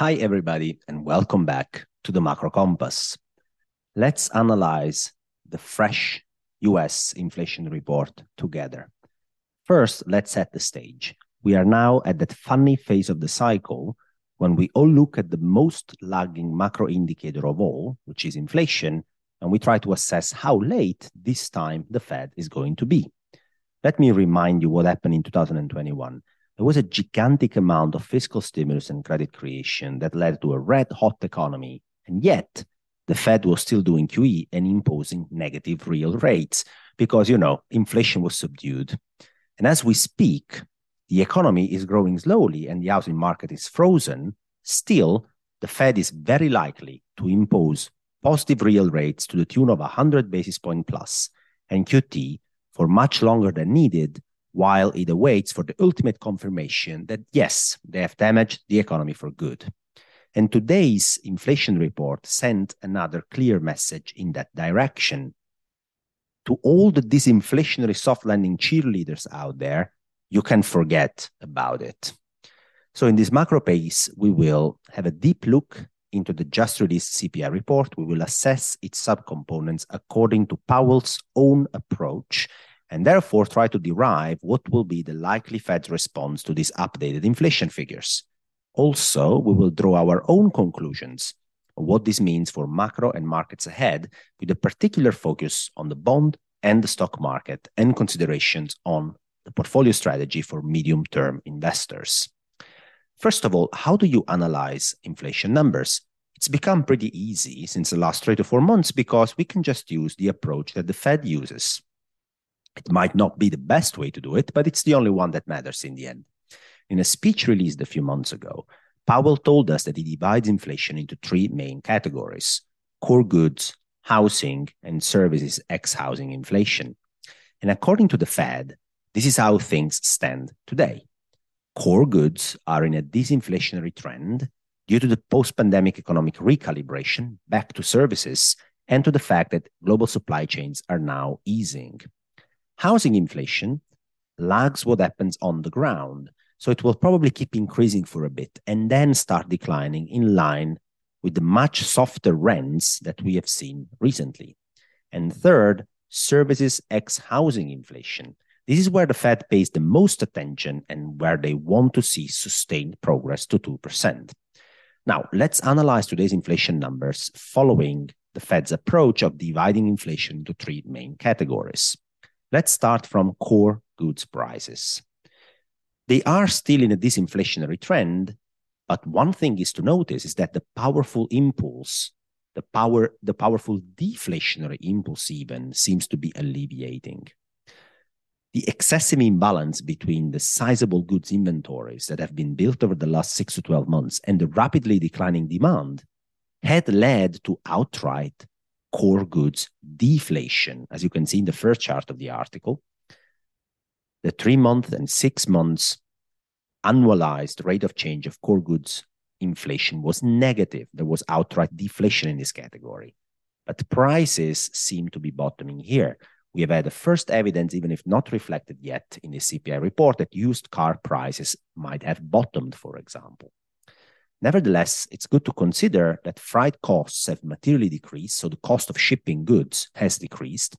Hi, everybody, and welcome back to the Macro Compass. Let's analyze the fresh US inflation report together. First, let's set the stage. We are now at that funny phase of the cycle when we all look at the most lagging macro indicator of all, which is inflation, and we try to assess how late this time the Fed is going to be. Let me remind you what happened in 2021. There was a gigantic amount of fiscal stimulus and credit creation that led to a red hot economy, and yet the Fed was still doing QE and imposing negative real rates because, you know, inflation was subdued. And as we speak, the economy is growing slowly and the housing market is frozen. Still, the Fed is very likely to impose positive real rates to the tune of 100 basis point plus and QT for much longer than needed while it awaits for the ultimate confirmation that yes, they have damaged the economy for good. And today's inflation report sent another clear message in that direction. To all the disinflationary soft landing cheerleaders out there, you can forget about it. So, in this macro pace, we will have a deep look into the just released CPI report. We will assess its subcomponents according to Powell's own approach and therefore try to derive what will be the likely Fed's response to these updated inflation figures. Also, we will draw our own conclusions on what this means for macro and markets ahead, with a particular focus on the bond and the stock market and considerations on the portfolio strategy for medium term investors. First of all, how do you analyze inflation numbers? It's become pretty easy since the last three to four months because we can just use the approach that the Fed uses. It might not be the best way to do it, but it's the only one that matters in the end. In a speech released a few months ago, Powell told us that he divides inflation into three main categories core goods, housing, and services ex housing inflation. And according to the Fed, this is how things stand today. Core goods are in a disinflationary trend due to the post pandemic economic recalibration back to services and to the fact that global supply chains are now easing housing inflation lags what happens on the ground. So it will probably keep increasing for a bit and then start declining in line with the much softer rents that we have seen recently. And third, services ex housing inflation. This is where the Fed pays the most attention and where they want to see sustained progress to 2%. Now, let's analyze today's inflation numbers following the Fed's approach of dividing inflation into three main categories. Let's start from core goods prices. They are still in a disinflationary trend, but one thing is to notice is that the powerful impulse, the power, the powerful deflationary impulse even seems to be alleviating. The excessive imbalance between the sizable goods inventories that have been built over the last six to 12 months and the rapidly declining demand had led to outright core goods deflation, as you can see in the first chart of the article. The three month and six months annualized rate of change of core goods inflation was negative. There was outright deflation in this category. But prices seem to be bottoming here. We have had the first evidence, even if not reflected yet in the CPI report, that used car prices might have bottomed, for example. Nevertheless, it's good to consider that freight costs have materially decreased, so the cost of shipping goods has decreased.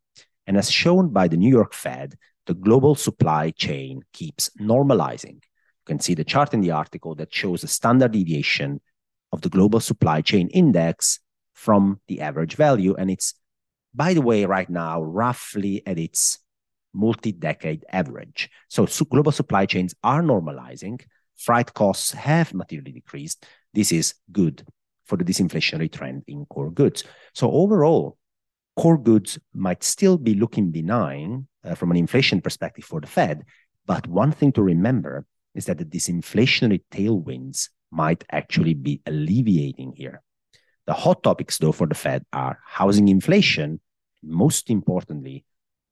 And as shown by the New York Fed, the global supply chain keeps normalizing. You can see the chart in the article that shows the standard deviation of the global supply chain index from the average value. And it's, by the way, right now, roughly at its multi decade average. So, global supply chains are normalizing freight costs have materially decreased. This is good for the disinflationary trend in core goods. So overall, core goods might still be looking benign uh, from an inflation perspective for the Fed. But one thing to remember is that the disinflationary tailwinds might actually be alleviating here. The hot topics, though, for the Fed are housing inflation, most importantly,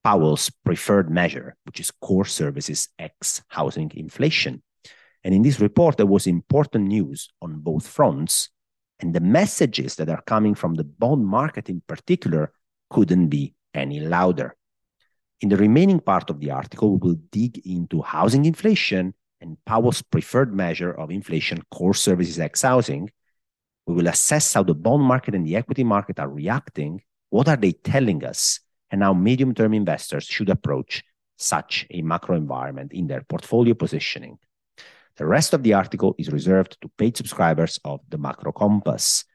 Powell's preferred measure, which is core services ex housing inflation. And in this report, there was important news on both fronts. And the messages that are coming from the bond market in particular couldn't be any louder. In the remaining part of the article, we will dig into housing inflation and Powell's preferred measure of inflation, core services ex housing, We will assess how the bond market and the equity market are reacting, what are they telling us, and how medium term investors should approach such a macro environment in their portfolio positioning. The rest of the article is reserved to paid subscribers of the Macro Compass.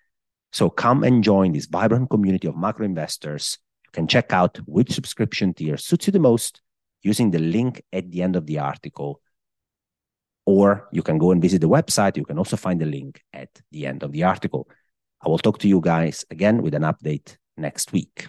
So come and join this vibrant community of macro investors. You can check out which subscription tier suits you the most using the link at the end of the article. Or you can go and visit the website. You can also find the link at the end of the article. I will talk to you guys again with an update next week.